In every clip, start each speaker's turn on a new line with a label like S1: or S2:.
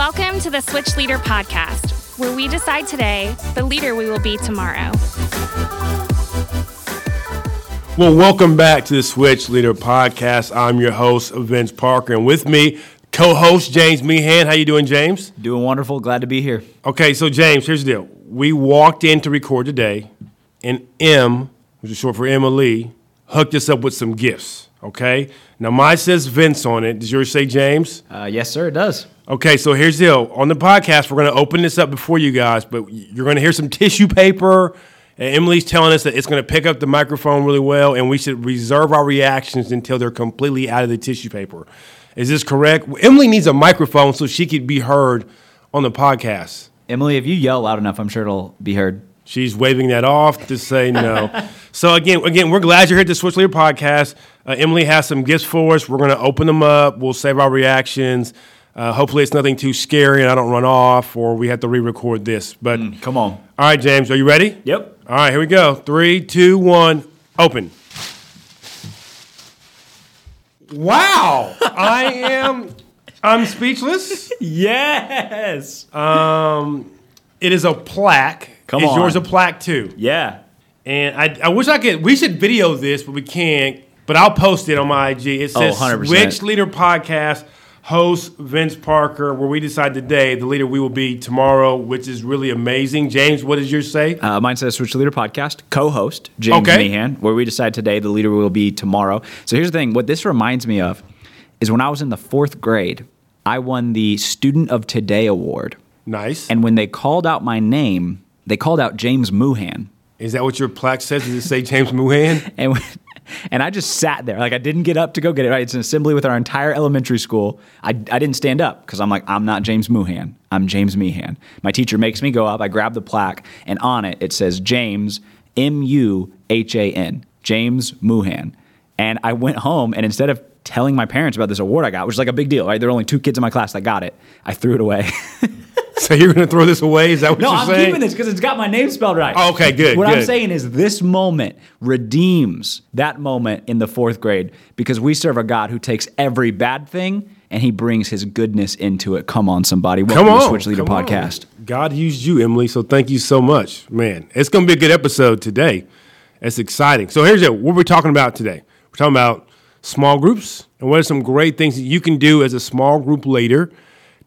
S1: Welcome to the Switch Leader Podcast, where we decide today the leader we will be tomorrow.
S2: Well, welcome back to the Switch Leader Podcast. I'm your host, Vince Parker, and with me, co-host James Meehan. How you doing, James?
S3: Doing wonderful. Glad to be here.
S2: Okay, so James, here's the deal. We walked in to record today, and M, which is short for Emily, hooked us up with some gifts. Okay, now mine says Vince on it. Does yours say James?
S3: Uh, yes, sir. It does.
S2: Okay, so here's the deal. On the podcast, we're going to open this up before you guys, but you're going to hear some tissue paper. And Emily's telling us that it's going to pick up the microphone really well, and we should reserve our reactions until they're completely out of the tissue paper. Is this correct? Emily needs a microphone so she could be heard on the podcast.
S3: Emily, if you yell loud enough, I'm sure it'll be heard.
S2: She's waving that off to say no. so again, again, we're glad you're here to Switch Leader podcast. Uh, Emily has some gifts for us. We're going to open them up. We'll save our reactions. Uh, hopefully, it's nothing too scary and I don't run off or we have to re-record this. But
S3: mm, come on. All
S2: right, James, are you ready?
S3: Yep.
S2: All right, here we go. Three, two, one, open. Wow, I am. I'm speechless.
S3: Yes.
S2: Um, it is a plaque.
S3: Come
S2: is
S3: on.
S2: yours a plaque too?
S3: Yeah.
S2: And I, I wish I could. We should video this, but we can't. But I'll post it on my IG. It
S3: Oh,
S2: says
S3: 100%.
S2: Switch Leader Podcast host Vince Parker, where we decide today the leader we will be tomorrow, which is really amazing. James, what does yours say?
S3: Uh, mine says Switch Leader Podcast, co-host James
S2: Okay.
S3: Meehan, where we decide today the leader will be tomorrow. So here's the thing: what this reminds me of is when I was in the fourth grade, I won the Student of Today award,
S2: nice.
S3: and when they called out my name, they called out James Moohan.
S2: Is that what your plaque says? Does it say James Moohan?
S3: and and I just sat there like I didn't get up to go get it. Right, it's an assembly with our entire elementary school. I, I didn't stand up because I'm like I'm not James Moohan. I'm James Meehan. My teacher makes me go up. I grab the plaque and on it it says James M U H A N James Moohan. And I went home and instead of telling my parents about this award I got, which is like a big deal, right? There were only two kids in my class that got it. I threw it away.
S2: so you're going to throw this away? Is that what
S3: No,
S2: you're
S3: I'm
S2: saying?
S3: No, I'm keeping this because it's got my name spelled right.
S2: Oh, okay, good,
S3: What I'm saying is this moment redeems that moment in the fourth grade because we serve a God who takes every bad thing and he brings his goodness into it. Come on, somebody. Welcome
S2: Come on,
S3: the Switch Leader
S2: come on.
S3: podcast.
S2: God used you, Emily. So thank you so much, man. It's going to be a good episode today. It's exciting. So here's it. What we're talking about today. We're talking about small groups and what are some great things that you can do as a small group leader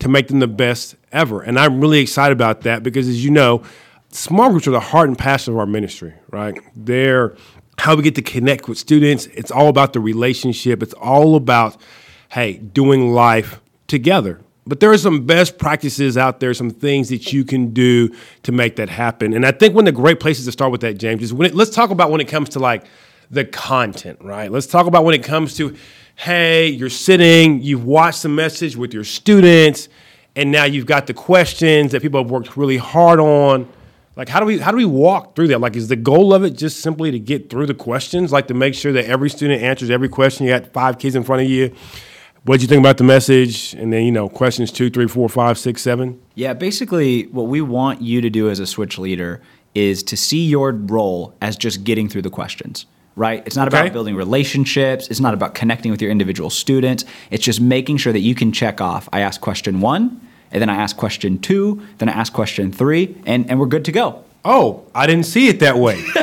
S2: to make them the best ever. And I'm really excited about that because, as you know, small groups are the heart and passion of our ministry. Right? They're how we get to connect with students. It's all about the relationship. It's all about hey, doing life together. But there are some best practices out there, some things that you can do to make that happen. And I think one of the great places to start with that, James, is when it, let's talk about when it comes to like the content, right? Let's talk about when it comes to, hey, you're sitting, you've watched the message with your students, and now you've got the questions that people have worked really hard on. Like how do we how do we walk through that? Like is the goal of it just simply to get through the questions, like to make sure that every student answers every question? You got five kids in front of you. What did you think about the message? And then you know questions two, three, four, five, six, seven.
S3: Yeah, basically, what we want you to do as a Switch leader is to see your role as just getting through the questions. Right? It's not
S2: Okay.
S3: about building relationships. It's not about connecting with your individual students. It's just making sure that you can check off. I ask question one, and then I ask question two, then I ask question three, and, and we're good to go.
S2: Oh, I didn't see it that way.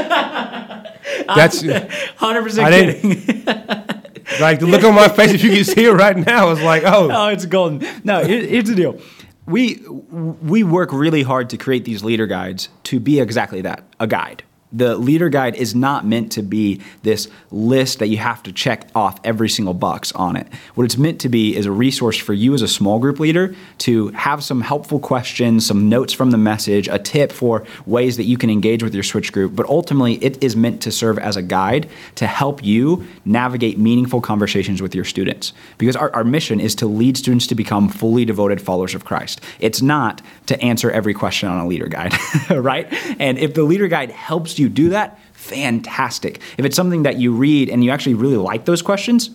S2: That's
S3: 100%
S2: I didn't- like the look on my face. If you can see it right now, it's like oh,
S3: Oh, it's golden. No, here- here's the deal. We we work really hard to create these leader guides to be exactly that, a guide. The leader guide is not meant to be this list that you have to check off every single box on it. What it's meant to be is a resource for you as a small group leader to have some helpful questions, some notes from the message, a tip for ways that you can engage with your switch group. But ultimately, it is meant to serve as a guide to help you navigate meaningful conversations with your students. Because our, our mission is to lead students to become fully devoted followers of Christ. It's not to answer every question on a leader guide, right? And if the leader guide helps you do that, fantastic. If it's something that you read and you actually really like those questions,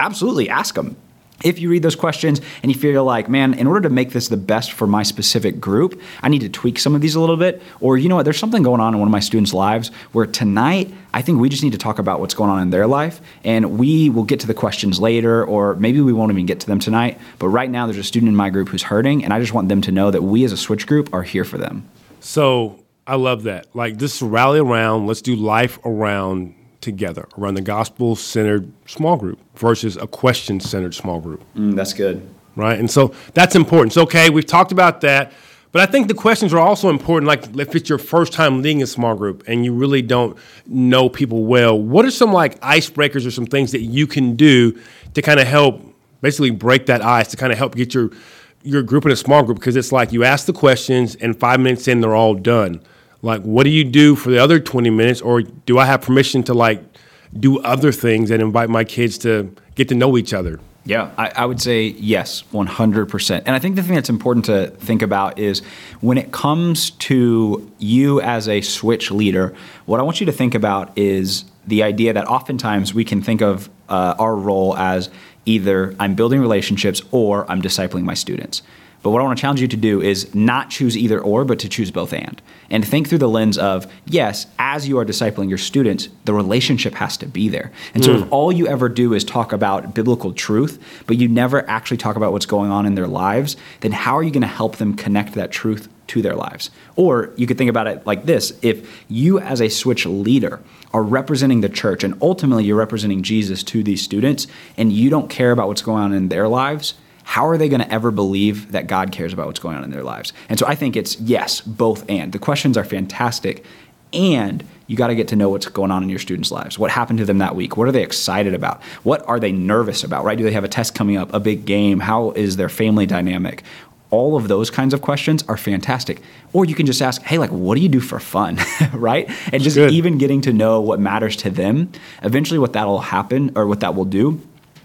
S3: absolutely ask them. if you read those questions and you feel like, man, in order to make this the best for my specific group, I need to tweak some of these a little bit. Or, you know what, there's something going on in one of my students' lives where tonight I think we just need to talk about what's going on in their life and we will get to the questions later, or maybe we won't even get to them tonight. But right now, there's a student in my group who's hurting, and I just want them to know that we as a switch group are here for them.
S2: So I love that. Like, just rally around, let's do life around together around the gospel centered small group versus a question centered small group.
S3: Mm, that's good.
S2: Right. And so that's important. So, okay, we've talked about that. But I think the questions are also important. Like, if it's your first time leading a small group and you really don't know people well, what are some like icebreakers or some things that you can do to kind of help basically break that ice to kind of help get your your group in a small group? Because it's like you ask the questions and five minutes in, they're all done like what do you do for the other 20 minutes or do i have permission to like do other things and invite my kids to get to know each other
S3: yeah, I, I, would say yes, 100%. And I think the thing that's important to think about is when it comes to you as a switch leader, what I want you to think about is the idea that oftentimes we can think of uh, our role as either I'm building relationships or I'm discipling my students. But what I want to challenge you to do is not choose either or, but to choose both and. And think through the lens of, yes, as you are discipling your students, the relationship has to be there. And so mm. if all you ever do is talk about biblical truth, but you never actually talk about what's going on in their lives, then how are you going to help them connect that truth to their lives? Or you could think about it like this if you, as a switch leader, are representing the church and ultimately you're representing Jesus to these students, and you don't care about what's going on in their lives, how are they going to ever believe that God cares about what's going on in their lives? And so I think it's yes, both and. The questions are fantastic. And you got to get to know what's going on in your students' lives. What happened to them that week? What are they excited about? What are they nervous about, right? Do they have a test coming up, a big game? How is their family dynamic? All of those kinds of questions are fantastic. Or you can just ask, hey, like, what do you do for fun, right? And just Good. even getting to know what matters to them. Eventually, what that'll happen or what that will do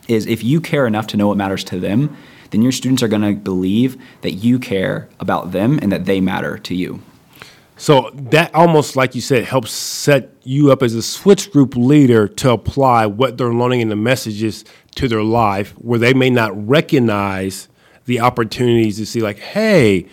S3: is if you care enough to know what matters to them, then your students are going to believe that you care about them and that they matter to you.
S2: So that almost, like you said, helps set you up as a switch group leader to apply what they're learning in the messages to their life, where they may not recognize the opportunities to see, like, hey,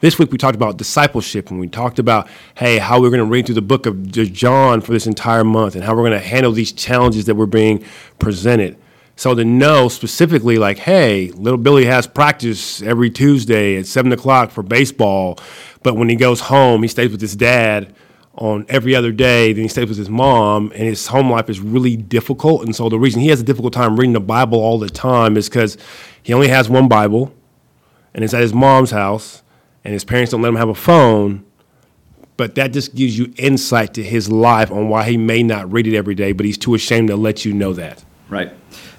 S2: this week we talked about discipleship and we talked about, hey, how we're going to read through the book of John for this entire month and how we're going to handle these challenges that were being presented. So to know specifically, like, hey, little Billy has practice every Tuesday at seven o'clock for baseball, but when he goes home, he stays with his dad on every other day. Then he stays with his mom, and his home life is really difficult. And so the reason he has a difficult time reading the Bible all the time is because he only has one Bible, and it's at his mom's house, and his parents don't let him have a phone. But that just gives you insight to his life on why he may not read it every day, but he's too ashamed to let you know that.
S3: Right.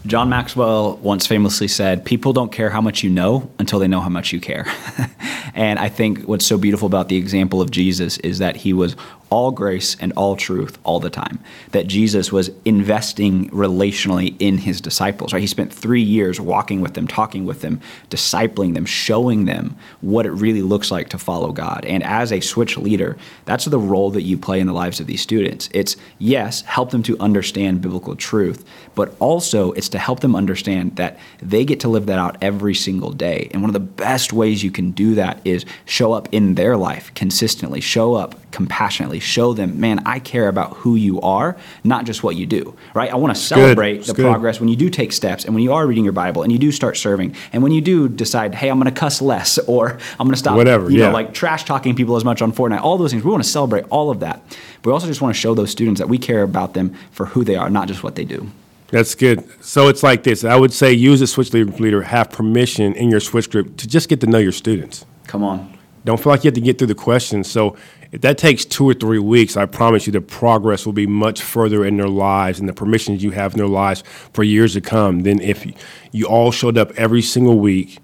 S3: John Maxwell once famously said, People don't care how much you know until they know how much you care. and I think what's so beautiful about the example of Jesus is that he was all grace and all truth all the time. That Jesus was investing relationally in his disciples, right? He spent three years walking with them, talking with them, discipling them, showing them what it really looks like to follow God. And as a switch leader, that's the role that you play in the lives of these students. It's, yes, help them to understand biblical truth, but also it's to help them understand that they get to live that out every single day. And one of the best ways you can do that is show up in their life consistently, show up compassionately show them, man, I care about who you are, not just what you do, right? I want to celebrate the good. progress when you do take steps and when you are reading your Bible and you do start serving and when you do decide, hey, I'm going to cuss less or I'm going to stop,
S2: whatever,
S3: you
S2: yeah.
S3: know, like trash talking people as much on Fortnite, all those things. We want to celebrate all of that. But we also just want to show those students that we care about them for who they are, not just what they do.
S2: That's good. So it's like this. I would say as a switch leader have permission in your switch group to just get to know your students.
S3: Come on.
S2: Don't feel like you have to get through the questions. So if that takes two or three weeks, I promise you the progress will be much further in their lives and the permissions you have in their lives for years to come than if you all showed up every single week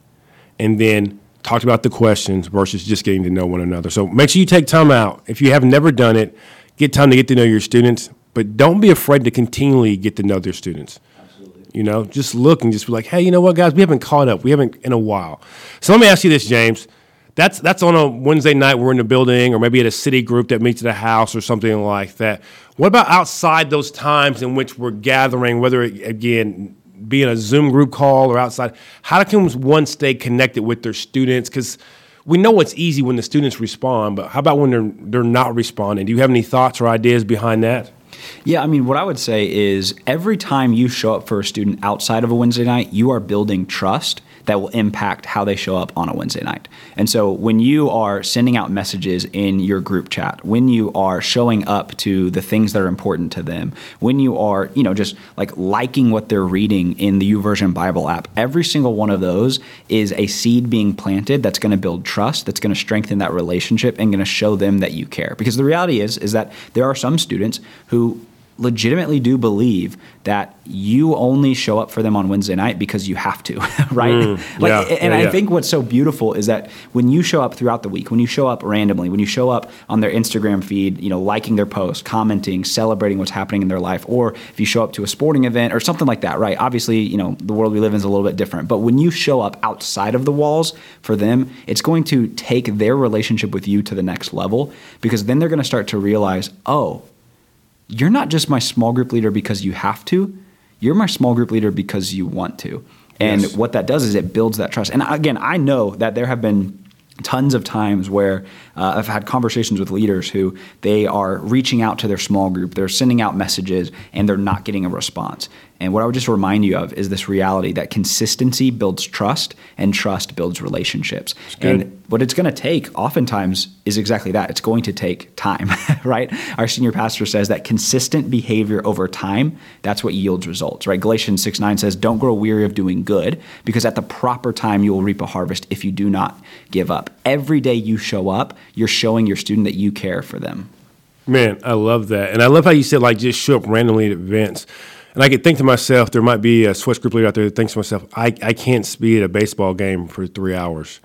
S2: and then talked about the questions versus just getting to know one another. So make sure you take time out. If you have never done it, get time to get to know your students, but don't be afraid to continually get to know their students. Absolutely. You know, just look and just be like, hey, you know what, guys, we haven't caught up. We haven't in a while. So let me ask you this, James that's that's on a Wednesday night we're in the building or maybe at a city group that meets at a house or something like that. What about outside those times in which we're gathering, whether it, again be in a Zoom group call or outside. How can one stay connected with their students? Because we know it's easy when the students respond, but how about when they're they're not responding? Do you have any thoughts or ideas behind that?
S3: Yeah, I mean, what I would say is every time you show up for a student outside of a Wednesday night, you are building trust that will impact how they show up on a Wednesday night. And so when you are sending out messages in your group chat, when you are showing up to the things that are important to them, when you are, you know, just like liking what they're reading in the YouVersion Bible app, every single one of those is a seed being planted that's going to build trust, that's going to strengthen that relationship and going to show them that you care. Because the reality is is that there are some students who legitimately do believe that you only show up for them on Wednesday night because you have to, right?
S2: Mm,
S3: like,
S2: yeah,
S3: and
S2: yeah,
S3: I
S2: yeah.
S3: think what's so beautiful is that when you show up throughout the week, when you show up randomly, when you show up on their Instagram feed, you know, liking their post, commenting, celebrating what's happening in their life, or if you show up to a sporting event or something like that, right? Obviously, you know, the world we live in is a little bit different, but when you show up outside of the walls for them, it's going to take their relationship with you to the next level because then they're going to start to realize, oh, you're not just my small group leader because you have to. You're my small group leader because you want to. And
S2: Yes.
S3: what that does is it builds that trust. And again, I know that there have been tons of times where uh, I've had conversations with leaders who they are reaching out to their small group, they're sending out messages, and they're not getting a response. And what I would just remind you of is this reality that consistency builds trust and trust builds relationships. And what it's going to take oftentimes is exactly that. It's going to take time, right? Our senior pastor says that consistent behavior over time, that's what yields results, right? Galatians 6 9 says, Don't grow weary of doing good, because at the proper time you will reap a harvest if you do not give up. Every day you show up, you're showing your student that you care for them.
S2: Man, I love that. And I love how you said, like, just show up randomly at events. And I could think to myself, there might be a switch group leader out there that thinks to myself, I, I can't be at a baseball game for three hours.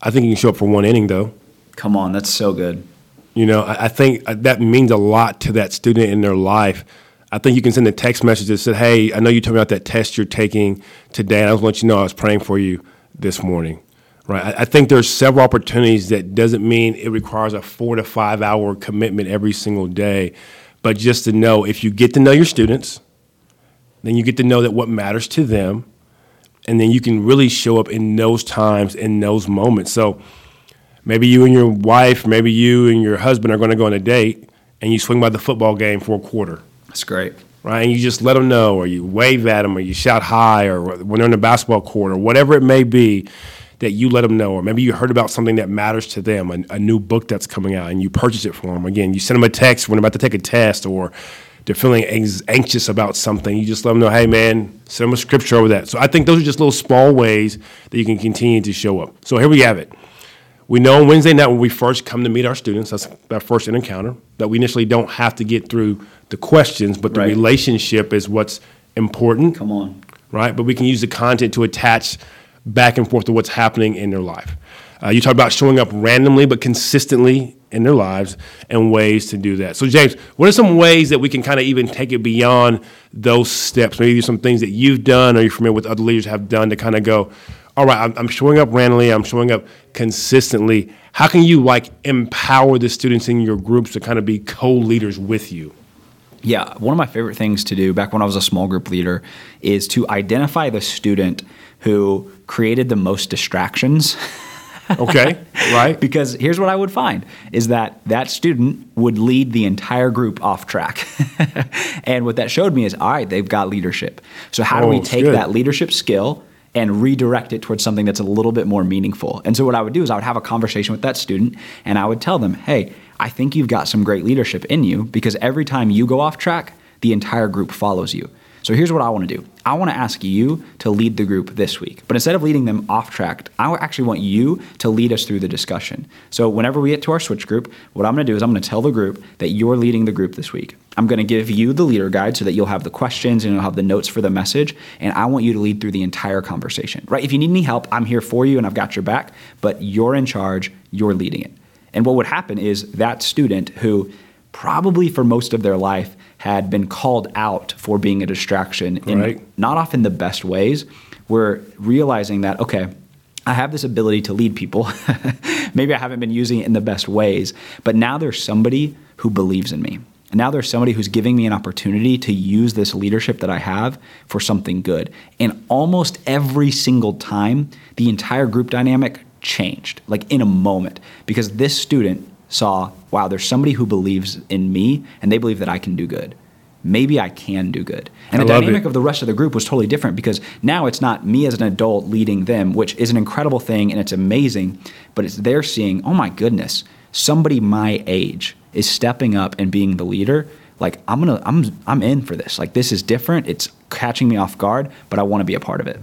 S2: I think you can show up for one inning, though.
S3: Come on, that's so good.
S2: You know, I, I think uh, that means a lot to that student in their life. I think you can send a text message that said, Hey, I know you told me about that test you're taking today, and I was want you know I was praying for you this morning. Right. I, I think there's several opportunities that doesn't mean it requires a four to five hour commitment every single day. But just to know if you get to know your students, then you get to know that what matters to them, and then you can really show up in those times, in those moments. So maybe you and your wife, maybe you and your husband are going to go on a date, and you swing by the football game for a quarter,
S3: That's great.
S2: right? And you just let them know, or you wave at them, or you shout hi, or when they're in the basketball court, or whatever it may be, that you let them know. Or maybe you heard about something that matters to them, a, a new book that's coming out, and you purchase it for them. Again, you send them a text when they're about to take a test, or they're feeling anx- anxious about something. You just let them know, hey, man, send them a scripture over that. So I think those are just little small ways that you can continue to show up. So here we have it. We know on Wednesday night when we first come to meet our students, that's our first encounter, that we initially don't have to get through the questions, but the
S3: Right.
S2: relationship is what's important,
S3: Come on.
S2: right? But we can use the content to attach back and forth to what's happening in their life. Uh, you talk about showing up randomly but consistently in their lives and ways to do that. So, James, what are some ways that we can kind of even take it beyond those steps? Maybe some things that you've done or you're familiar with other leaders have done to kind of go, all right, I'm, I'm showing up randomly, I'm showing up consistently. How can you like empower the students in your groups to kind of be co-leaders with you?
S3: Yeah, one of my favorite things to do back when I was a small group leader is to identify the student who created the most distractions.
S2: Okay, right?
S3: because here's what I would find is that that student would lead the entire group off track. and what that showed me is all right, they've got leadership. So how do
S2: Oh,
S3: we take
S2: good.
S3: that leadership skill and redirect it towards something that's a little bit more meaningful? And so what I would do is I would have a conversation with that student and I would tell them, "Hey, I think you've got some great leadership in you because every time you go off track, the entire group follows you." So here's what I want to do. I want to ask you to lead the group this week. But instead of leading them off track, I actually want you to lead us through the discussion. So whenever we get to our switch group, what I'm going to do is I'm going to tell the group that you're leading the group this week. I'm going to give you the leader guide so that you'll have the questions and you'll have the notes for the message. And I want you to lead through the entire conversation, right? If you need any help, I'm here for you and I've got your back, but you're in charge, you're leading it. And what would happen is that student who probably for most of their life had been called out for being a distraction in not often the best ways, we're realizing that, okay, I have this ability to lead people. Maybe I haven't been using it in the best ways, but now there's somebody who believes in me. And now there's somebody who's giving me an opportunity to use this leadership that I have for something good. And almost every single time, the entire group dynamic changed, like in a moment, because this student saw, wow, there's somebody who believes in me and they believe that I can do good. Maybe I can do good. And
S2: I
S3: the dynamic
S2: it.
S3: of the rest of the group was totally different because now it's not me as an adult leading them, which is an incredible thing and it's amazing, but it's they're seeing, oh my goodness, somebody my age is stepping up and being the leader. Like I'm gonna, I'm, I'm in for this. Like this is different. It's catching me off guard, but I want to be a part of it.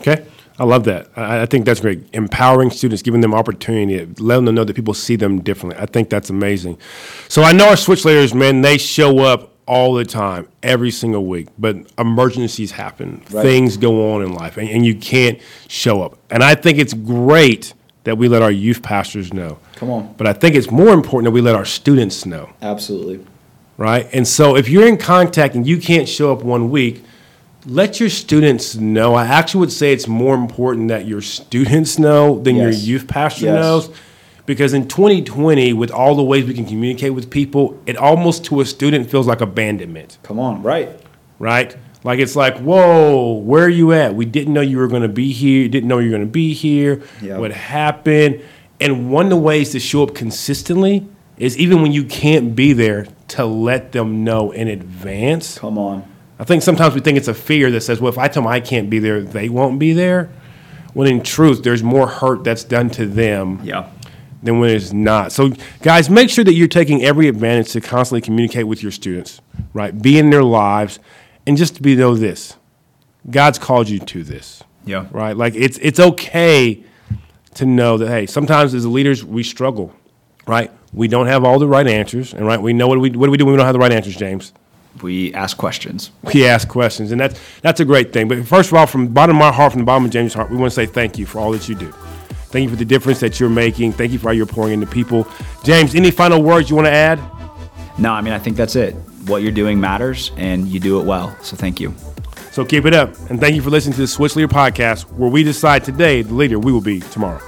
S2: Okay. I love that. I, I think that's great. Empowering students, giving them opportunity, letting them know that people see them differently. I think that's amazing. So I know our switch leaders, man, they show up all the time, every single week, but emergencies happen,
S3: Right.
S2: things go on in life, and, and you can't show up. And I think it's great that we let our youth pastors know.
S3: Come on.
S2: But I think it's more important that we let our students know
S3: Absolutely.
S2: right? And so if you're in contact and you can't show up one week, let your students know. I actually would say it's more important that your students know than your youth pastor
S3: Yes.
S2: knows. Because in 2020, with all the ways we can communicate with people, it almost to a student feels like abandonment,
S3: Come on. Right.
S2: right? Like it's like, whoa, where are you at? We didn't know you were going to be here. Didn't know you were going to be here.
S3: Yeah.
S2: What happened? And one of the ways to show up consistently is even when you can't be there, to let them know in advance.
S3: Come on.
S2: I think sometimes we think it's a fear that says, well, if I tell them I can't be there, they won't be there. When in truth, there's more hurt that's done to them
S3: Yeah.
S2: than when it's not. So, guys, make sure that you're taking every advantage to constantly communicate with your students, right? Be in their lives, and just to be know this: God's called you to this,
S3: Yeah.
S2: right? Like it's it's okay to know that hey, sometimes as leaders we struggle, right? We don't have all the right answers, and right, we know what do we what do we do when we don't have the right answers, James?
S3: We ask questions.
S2: we ask questions, and that's that's a great thing. But first of all, from the bottom of my heart, from the bottom of James' heart, we want to say thank you for all that you do. Thank you for the difference that you're making. Thank you for how you're pouring into people. James, any final words you want to add?
S3: No, I mean, I think that's it. What you're doing matters, and you do it well. So thank you.
S2: So keep it up, and thank you for listening to the Switch Leader podcast, where we decide today the leader we will be tomorrow.